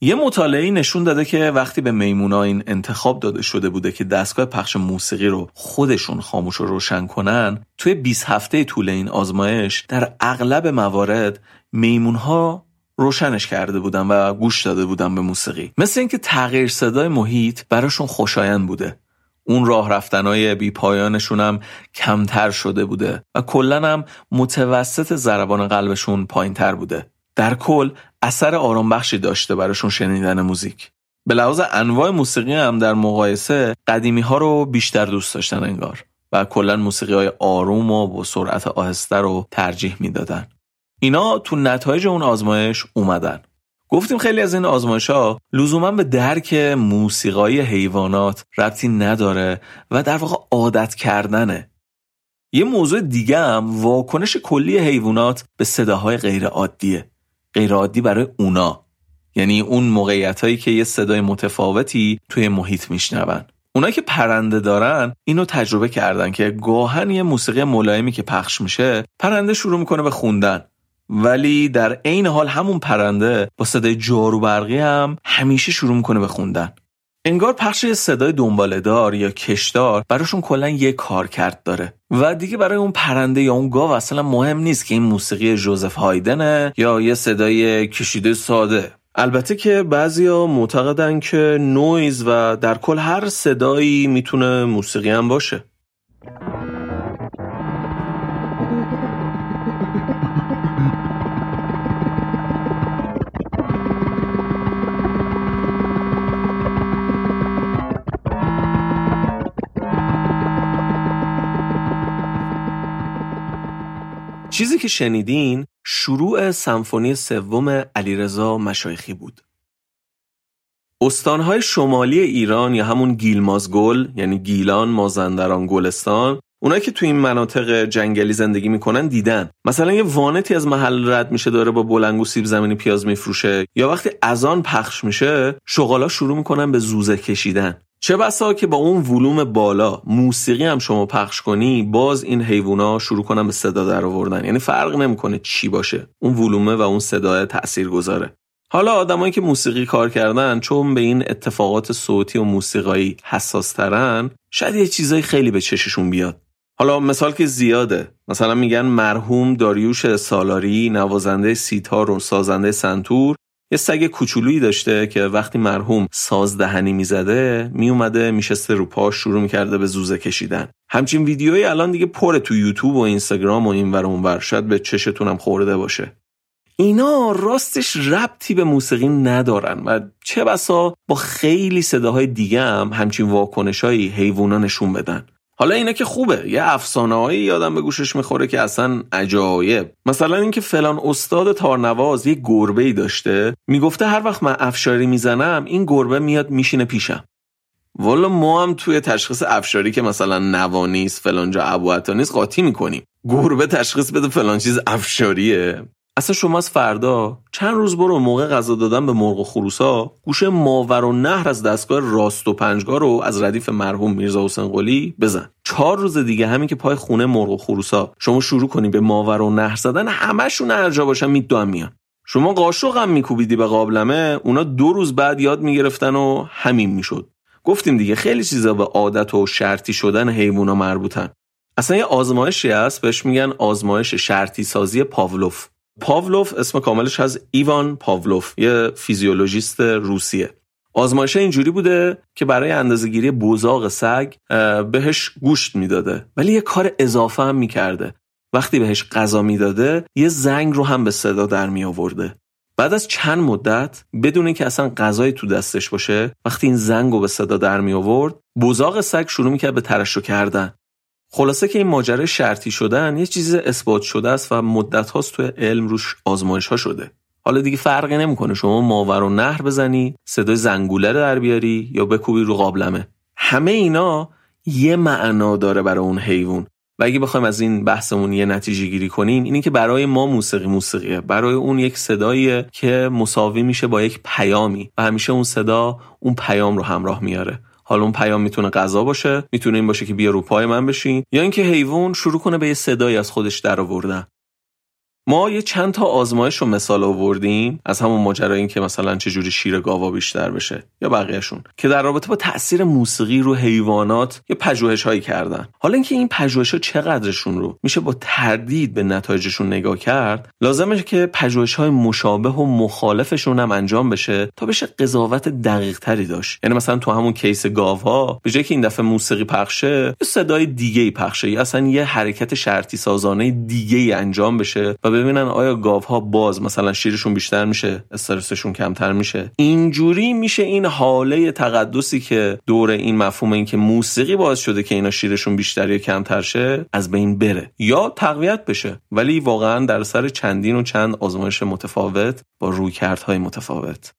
B: یه مطالعه نشون داده که وقتی به میمونا این انتخاب داده شده بوده که دستگاه پخش موسیقی رو خودشون خاموش و روشن کنن توی 20 هفته طول این آزمایش در اغلب موارد میمونها روشنش کرده بودن و گوش داده بودن به موسیقی. مثل اینکه تغییر صدای محیط براشون خوشایند بوده. اون راه رفتنهای بی پایانشون هم کمتر شده بوده و کلا هم متوسط ضربان قلبشون پایین تر بوده. در کل اثر آرام بخشی داشته براشون شنیدن موزیک. به لحاظ انواع موسیقی هم در مقایسه قدیمی ها رو بیشتر دوست داشتن انگار و کلا موسیقی های آروم و با سرعت آهسته رو ترجیح می‌دادن. اینا تو نتایج اون آزمایش اومدن. گفتیم خیلی از این آزمایش ها لزوما به درک موسیقای حیوانات ربطی نداره و در واقع عادت کردنه. یه موضوع دیگه هم واکنش کلی حیوانات به صداهای غیر عادیه غیر عادی برای اونا. یعنی اون موقعیت هایی که یه صدای متفاوتی توی محیط میشنون. اونا که پرنده دارن اینو تجربه کردن که گاهن یه موسیقی ملایمی که پخش میشه پرنده شروع می‌کنه به خوندن. ولی در عین حال همون پرنده با صدای جارو برقی هم همیشه شروع می‌کنه به خوندن. انگار پخش صدای دنبالدار یا کشدار براشون کلا یه کار کرد داره. و دیگه برای اون پرنده یا اون گاو اصلا مهم نیست که این موسیقی جوزف هایدنه یا یه صدای کشیده ساده. البته که بعضیا معتقدن که نویز و در کل هر صدایی می‌تونه موسیقی هم باشه. چیزی که شنیدین شروع سمفونی سوم علیرضا مشایخی بود. استانهای شمالی ایران یا همون گیلمازگل یعنی گیلان، مازندران، گلستان اونایی که تو این مناطق جنگلی زندگی می‌کنن دیدن مثلا یه وانتی از محل رد میشه داره با بلنگو سیب زمینی پیاز میفروشه یا وقتی اذان پخش میشه شغالا شروع می‌کنن به زوزه کشیدن چه بسا که با اون ولوم بالا موسیقی هم شما پخش کنی باز این حیوونا شروع کنن به صدا در آوردن. یعنی فرق نمی‌کنه چی باشه. اون ولومه و اون صدای تأثیر گذاره حالا آدمایی که موسیقی کار کردن چون به این اتفاقات صوتی و موسیقایی حساس ترن شاید یه چیزای خیلی به چششون بیاد. حالا مثال که زیاده. مثلا میگن مرحوم داریوش سالاری نوازنده سیتار و سازنده سنتور یه سگ کوچولویی داشته که وقتی مرحوم ساز دهنی می‌زده میومده میشسته رو پاش شروع می‌کرده به زوزه کشیدن. همچین ویدیوهایی الان دیگه پره تو یوتیوب و اینستاگرام و این ور اون ور. شاید به چشتونم خورده باشه. اینا راستش ربطی به موسیقی ندارن و چه بسا با خیلی صداهای دیگه هم همچین واکنشهایی حیوونا نشون بدن. حالا اینا که خوبه. یه افسانه هایی یادم به گوشش می‌خوره که اصلا عجایب. مثلا اینکه فلان استاد تارنواز یه گربه ای داشته می‌گفته هر وقت من افشاری می‌زنم این گربه میاد میشینه پیشم. والا ما هم توی تشخیص افشاری که مثلا نوانیست فلان جا نیست قاطی می‌کنیم. گربه تشخیص بده فلان چیز افشاریه. اصلا شما از فردا. چند روز برو موقع غذا دادن به مرغ و خروسا. گوشه ماور و نهر از دستگاه راست و پنجگاه رو از ردیف مرحوم میرزا حسین قلی بزن. چهار روز دیگه همین که پای خونه مرغ و خروسا. شما شروع کنی به ماور و نهر زدن همشون هر جا باشن میدوام میان. شما قاشق هم میکوبیدی به قابلمه اونا دو روز بعد یاد می‌گرفتن و همین می‌شد. گفتیم دیگه خیلی چیزا به عادت و شرطی شدن حیوونا مربوطن. اصلا یه آزمایشی هست؟ بهش میگن آزمایش شرطی سازی پاولوف. پاولوف اسم کاملش از ایوان پاولوف یه فیزیولوژیست روسیه. آزمایش اینجوری بوده که برای اندازهگیری بوزاق سگ بهش گوشت می‌داده. ولی یه کار اضافه هم می‌کرده. وقتی بهش غذا می‌داده یه زنگ رو هم به صدا در می آورده بعد از چند مدت بدون اینکه اصلا غذای تو دستش باشه وقتی این زنگ رو به صدا در می آورد بوزاق سگ شروع می‌کرد به ترشو کردن. خلاصه که این ماجرای شرطی شدن یه چیز اثبات شده است و مدت هاست توی علم روش آزمایش ها شده. حالا دیگه فرقی نمی‌کنه. شما ماور و نهر بزنی صدای زنگوله در بیاری یا بکوبی رو قابلمه. همه اینا یه معنا داره برای اون حیوان. و اگه بخوایم از این بحثمون یه نتیجه گیری کنیم اینه که برای ما موسیقی موسیقیه. برای اون یک صداییه که مساوی میشه با یک پیامی. و همیشه اون صدا اون پیام رو همراه میاره. حالا اون پیام می‌تونه غذا باشه می‌تونه این باشه که بیا رو پای من بشین یا اینکه حیوان شروع کنه به یه صدایی از خودش در آوردن ما یه چند تا آزمایش رو مثال آوردیم از همون ماجرا این که مثلا چجوری شیر گاوا بیشتر بشه یا بقیهشون که در رابطه با تاثیر موسیقی رو حیوانات یه پژوهش هایی کردن. حالا اینکه این پژوهش ها چقدرشون رو میشه با تردید به نتایجشون نگاه کرد لازمه که پژوهش های مشابه و مخالفشون هم انجام بشه تا بشه قضاوت دقیق تری داشت. یعنی مثلا تو همون کیس گاوها به جای که این دفعه موسیقی پخشه یه صدای دیگه ای پخشه. یا اصلا یه حرکت شرطی سازانه دیگه ای انجام بشه و ببینن آیا گاوها باز مثلا شیرشون بیشتر میشه استرسشون کمتر میشه؟ اینجوری میشه این حاله تقدسی که دور این مفهوم این که موسیقی باعث شده که اینا شیرشون بیشتر یا کمتر شه از بین بره یا تقویت بشه. ولی واقعا در سر چندین و چند آزمایش متفاوت با رویکردهای متفاوت.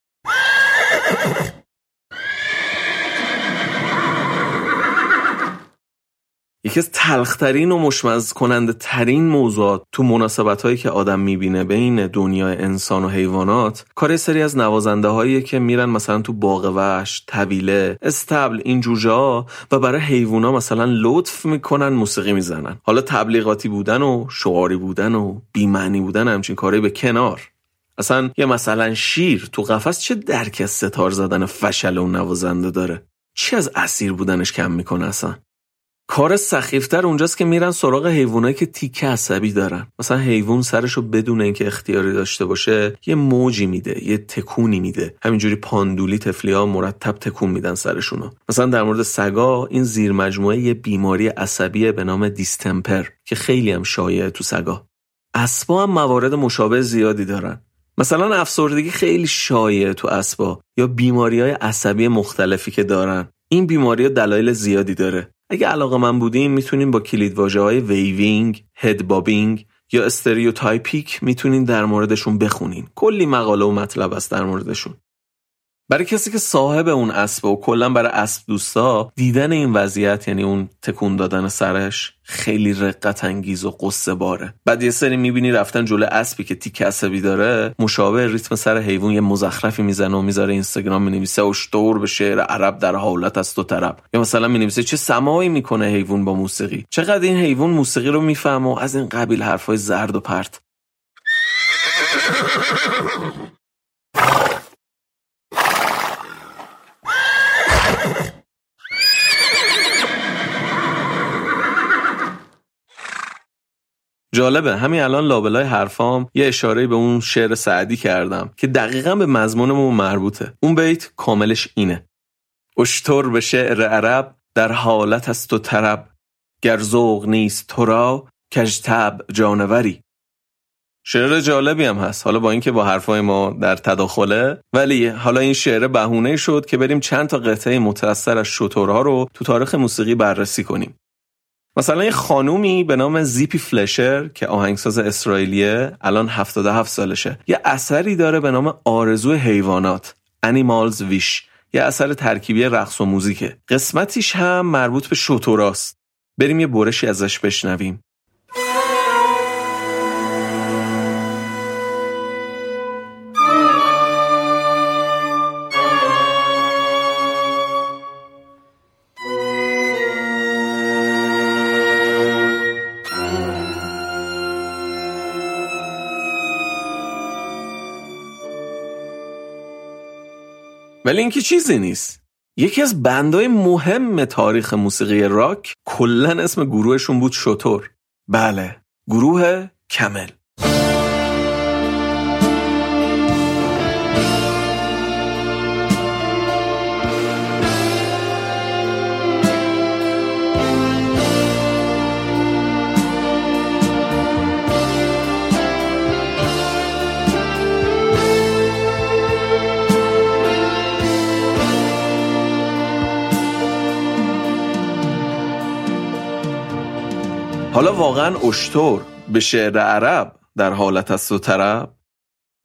B: یکی از تلخترین و مشمز کننده ترین موضوعات تو مناسبت هایی که آدم می‌بینه بین دنیای انسان و حیوانات کار سری از نوازنده هایی که میرن مثلا تو باغ وحش، طویله، استبل این جوجه و برای حیوانا مثلا لطف می‌کنن موسیقی می‌زنن. حالا تبلیغاتی بودن و شعاری بودن و بیمعنی بودن همچین کاری به کنار. اصلا یه مثلا شیر تو قفس چه درک از ستار زدن فشل اون نوازنده داره؟ چی از اسیر بودنش کم می‌کنه اصلا؟ کار سخیفتر اونجاست که میرن سراغ حیوانایی که تیکه عصبی دارن. مثلا حیوان سرشو بدون اینکه اختیاری داشته باشه یه موجی میده یه تکونی میده. همینجوری پاندولی ها مرتب تکون میدن سرشونو. مثلا در مورد سگا این زیر مجموعه یه بیماری عصبی به نام distemper که خیلی هم شایعه تو سگا. اسبا هم موارد مشابه زیادی دارن. مثلا افسردگی خیلی شایعه تو اسبا یا بیماری های عصبی مختلفی که دارن. این بیماری دلایل زیادی داره. اگه علاقه‌مند بودین می‌تونیم با کلید های weaving، head bobbing یا stereotypic می‌تونین در موردشون بخونین. کلی مقاله و مطلب است در موردشون. برای کسی که صاحب اون اسب و کلا برای اسب دوستا دیدن این وضعیت یعنی اون تکون دادن سرش خیلی رقت انگیز و قصه باره. بعد یه سری می‌بینی رفتن جلو اسبی که تیک عصبی داره مشابه ریتم سر حیوان یه مزخرفی می‌زنه و می‌ذاره اینستاگرام می‌نویسه اشتور به شعر عرب در حالت از دو طرف یا مثلا می‌نویسه چه سمایی می‌کنه حیوان با موسیقی. چقدر این حیوان موسیقی رو می‌فهمه از این قبیل حرفای زرد و پرت. جالبه همین الان لابلای حرفام یه اشاره به اون شعر سعدی کردم که دقیقا به مضمونمون مربوطه. اون بیت کاملش اینه. اشتر به شعر عرب در حالت است و طرب. گر ذوق نیست تو را کجتب جانوری. شعر جالبی هم هست. حالا با اینکه با حرفای ما در تداخله ولی حالا این شعر بهونه شد که بریم چند تا قطعه متأثر از شترها رو تو تاریخ موسیقی بررسی کنیم. مثلا یه خانومی به نام زیپی فلشر که آهنگساز اسرائیلیه الان 77 سالشه. یه اثری داره به نام آرزو حیوانات Animals ویش یه اثر ترکیبی رقص و موزیکه. قسمتیش هم مربوط به شوتوراست بریم یه برشی ازش بشنویم. ولی اینکه چیزی نیست. یکی از بندهای مهم تاریخ موسیقی راک کلا اسم گروهشون بود شطور. بله گروه کمل. حالا واقعا اشتور به شعر عرب در حالت است و طرب؟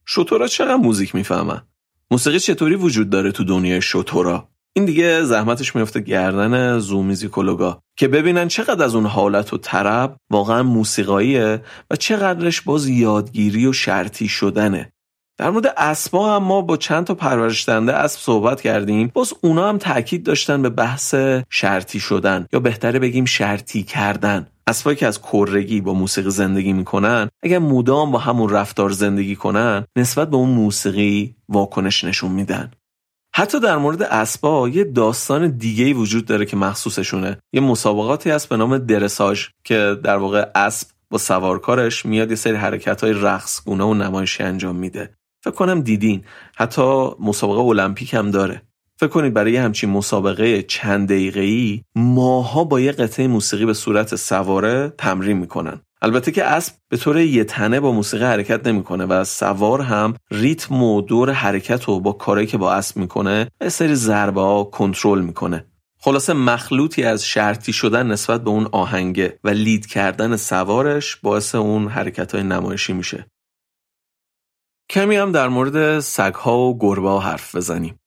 B: شطورا چقدر موزیک می‌فهمن؟ موسیقی چطوری وجود داره تو دنیای شطورا؟ این دیگه زحمتش میفته گردن زو میزیکولوگا که ببینن چقدر از اون حالت و طرب واقعا موسیقاییه و چقدرش باز یادگیری و شرطی شدنه. در مورد اسبا هم ما با چند تا پرورشدنده اسب صحبت کردیم. باز اونا هم تاکید داشتن به بحث شرطی شدن یا بهتره بگیم شرطی کردن. اسبایی که از کرگی با موسیقی زندگی می‌کنن اگر مدام با همون رفتار زندگی کنن نسبت به اون موسیقی واکنش نشون میدن. حتی در مورد اسبا یه داستان دیگه وجود داره که مخصوصشونه. یه مسابقاتی هست به نام درساژ که در واقع اسب با سوارکارش میاد یه سری حرکت های رقص گونه و نمایشی انجام میده. فکر کنم دیدین. حتی مسابقه المپیک هم داره. فکر کنید برای همچین مسابقه چند ای ماها با یه قطعه موسیقی به صورت سواره تمرین می‌کنن. البته که اسب به طور یه تنه با موسیقی حرکت نمی‌کنه و سوار هم ریتم و دور حرکت رو با کاری که با اسب می‌کنه به سری ضربه ها کنترل می‌کنه. خلاصه مخلوطی از شرطی شدن نسبت به اون آهنگه و لید کردن سوارش باعث اون حرکت های نمایشی میشه. کمی هم در مورد سگها و گربه ها حرف بزنیم.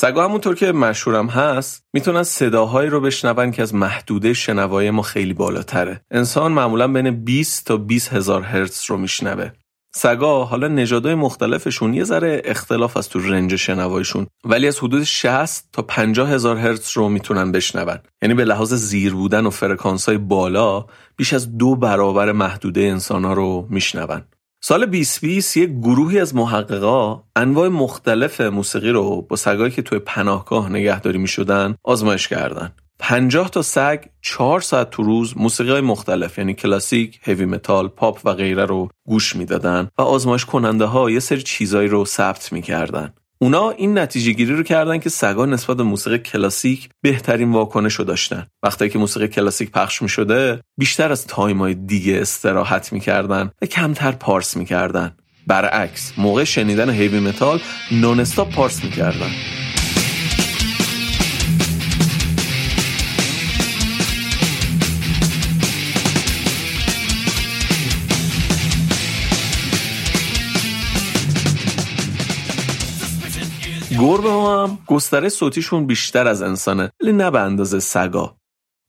B: سگا همونطور که مشهورم هست می‌تونن صداهایی رو بشنون که از محدوده شنوایی ما خیلی بالاتره. انسان معمولا بین 20 تا 20 هزار هرتز رو میشنوه. سگا حالا نژادهای مختلفشون یه ذره اختلاف از تو رنج شنوایشون ولی از حدود 60 تا 50 هزار هرتز رو می‌تونن بشنون. یعنی به لحاظ زیر بودن و فرکانس های بالا بیش از دو برابر محدوده انسان ها رو میشنون. سال 2020 یک گروهی از محققا انواع مختلف موسیقی رو با سگایی که توی پناهگاه نگهداری می شدن آزمایش کردن. 50 تا سگ 4 ساعت تو روز موسیقی های مختلف یعنی کلاسیک، heavy metal، پاپ و غیره رو گوش می‌دادن و آزمایش کننده ها یه سری چیزایی رو ثبت می‌کردن. اونا این نتیجه گیری رو کردن که سگا نسبت به موسیقی کلاسیک بهترین واکنش رو داشتن. وقتی که موسیقی کلاسیک پخش می شده بیشتر از تایمای دیگه استراحت می‌کردن و کمتر پارس می‌کردن. برعکس موقع شنیدن هیوی متال نونستا پارس می‌کردن. گربه ها هم گستره صوتیشون بیشتر از انسانه ولی نه به اندازه سگا.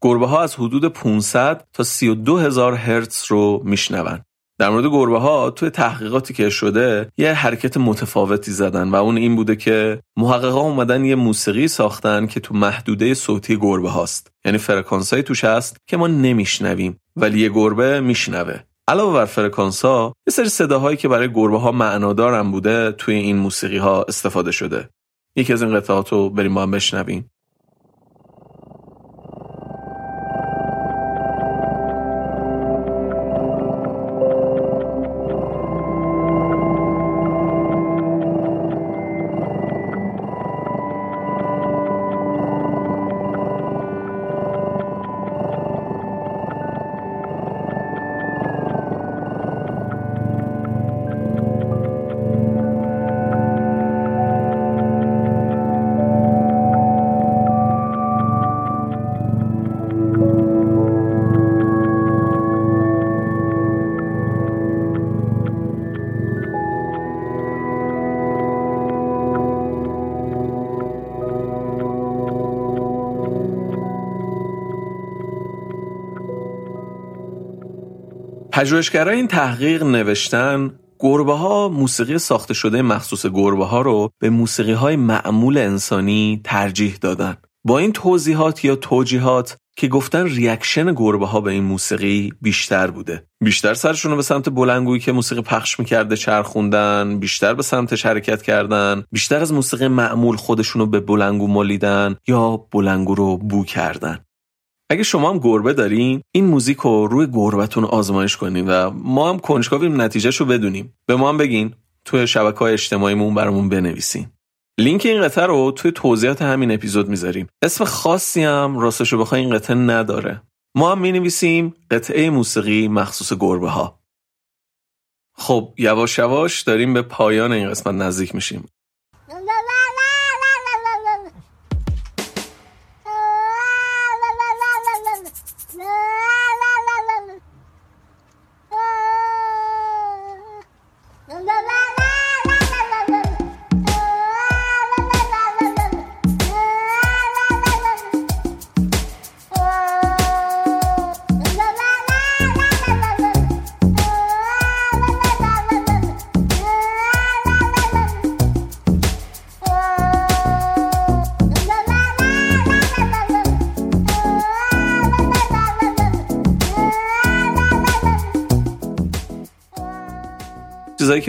B: گربه ها از حدود 500 تا 32 هزار هرتز رو میشنون. در مورد گربه ها توی تحقیقاتی که شده یه حرکت متفاوتی زدن و اون این بوده که محققا اومدن یه موسیقی ساختن که تو محدوده صوتی گربه هاست. یعنی فرکانس توش هست که ما نمیشنویم ولی یه گربه میشنوه. علاوه بر فرکانس ها یه سری صداهایی که برای گربه ها معنادارم بوده توی این موسیقی ها استفاده شده. یکی از این قطعات رو بریم با هم بشنویم. پژوهشگرای این تحقیق نوشتن گربه ها موسیقی ساخته شده مخصوص گربه ها رو به موسیقی های معمول انسانی ترجیح دادن. با این توضیحات یا توجیهات که گفتن ریاکشن گربه ها به این موسیقی بیشتر بوده بیشتر سرشون رو به سمت بلنگویی که موسیقی پخش می‌کرده چرخوندن بیشتر به سمتش حرکت کردن بیشتر از موسیقی معمول خودشون رو به بلنگو مالیدن یا بلنگو رو بو کردن اگه شما هم گربه دارین این موزیک رو روی گربتون آزمایش کنین و ما هم کنجکاویم نتیجهش رو بدونیم. به ما هم بگین توی شبکه های اجتماعیمون برامون بنویسین. لینک این قطعه رو توی توضیحات همین اپیزود می‌ذاریم. اسم خاصی هم راستشو بخوای این قطعه نداره. ما هم می‌نویسیم قطعه موسیقی مخصوص گربه ها خب یواش یواش داریم به پایان این قسمت نزدیک میشیم.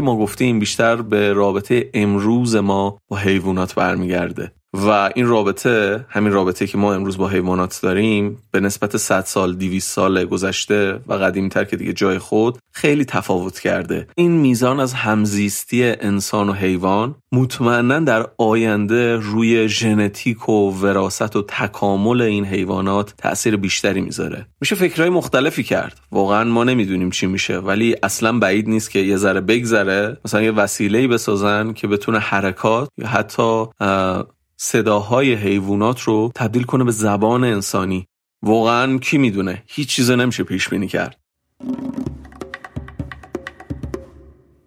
B: که ما گفتیم بیشتر به رابطه امروز ما با حیوانات برمیگرده. و این رابطه همین رابطه که ما امروز با حیوانات داریم به نسبت 100 سال 200 سال گذشته و قدیمتر که دیگه جای خود خیلی تفاوت کرده. این میزان از همزیستی انسان و حیوان مطمئنا در آینده روی ژنتیک و وراست و تکامل این حیوانات تاثیر بیشتری می‌ذاره. میشه فکرهای مختلفی کرد. واقعا ما نمی‌دونیم چی میشه ولی اصلا بعید نیست که یه ذره بگذره. مثلا یه وسیله‌ای بسازن که بتونه حرکات یا حتی صداهای حیوانات رو تبدیل کنه به زبان انسانی. واقعا کی می‌دونه؟ هیچ چیز نمیشه پیش بینی کرد.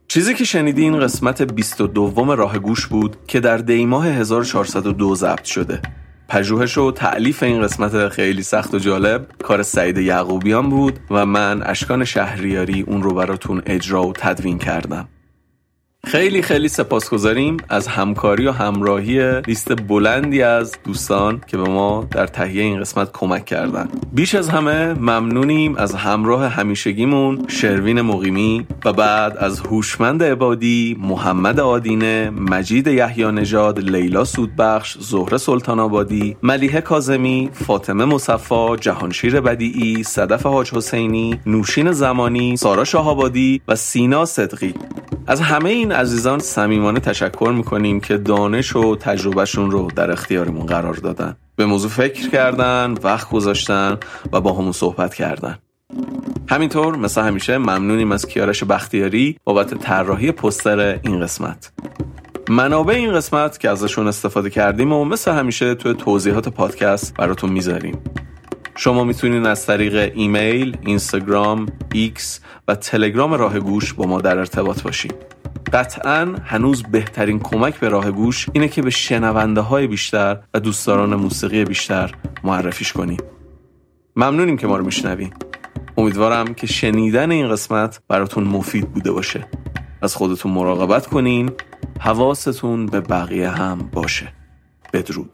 B: چیزی که شنیدی این قسمت 22 راه گوش بود که در دیماه 1402 ضبط شده. پژوهش و تعلیف این قسمت خیلی سخت و جالب کار سعید یعقوبیان بود و من اشکان شهریاری اون رو براتون اجرا و تدوین کردم. خیلی خیلی سپاسگزاریم از همکاری و همراهی لیست بلندی از دوستان که به ما در تهیه این قسمت کمک کردن. بیش از همه ممنونیم از همراه همیشگیمون شروین مقیمی و بعد از هوشمند عبادی محمد آدینه مجید یحیی نژاد لیلا سودبخش زهره سلطان آبادی ملیحه کاظمی فاطمه مصفا جهانشیر بدیعی صدف حاج حسینی نوشین زمانی سارا شاهآبادی و سینا صدقی. از همه این عزیزان صمیمانه تشکر می‌کنیم که دانش و تجربهشون رو در اختیارمون قرار دادن. به موضوع فکر کردن وقت گذاشتن و با همون صحبت کردن. همینطور مثل همیشه ممنونیم از کیارش بختیاری بابت طراحی پستر این قسمت. منابع این قسمت که ازشون استفاده کردیم و مثل همیشه توی توضیحات پادکست براتون می‌ذاریم. شما می‌تونید از طریق ایمیل، اینستاگرام، ایکس و تلگرام راه گوش با ما در ارتباط باشید. قطعا هنوز بهترین کمک به راه گوش اینه که به شنونده های بیشتر و دوستداران موسیقی بیشتر معرفیش کنیم ممنونیم که ما رو میشنوین امیدوارم که شنیدن این قسمت براتون مفید بوده باشه. از خودتون مراقبت کنین. حواستون به بقیه هم باشه. بدرود.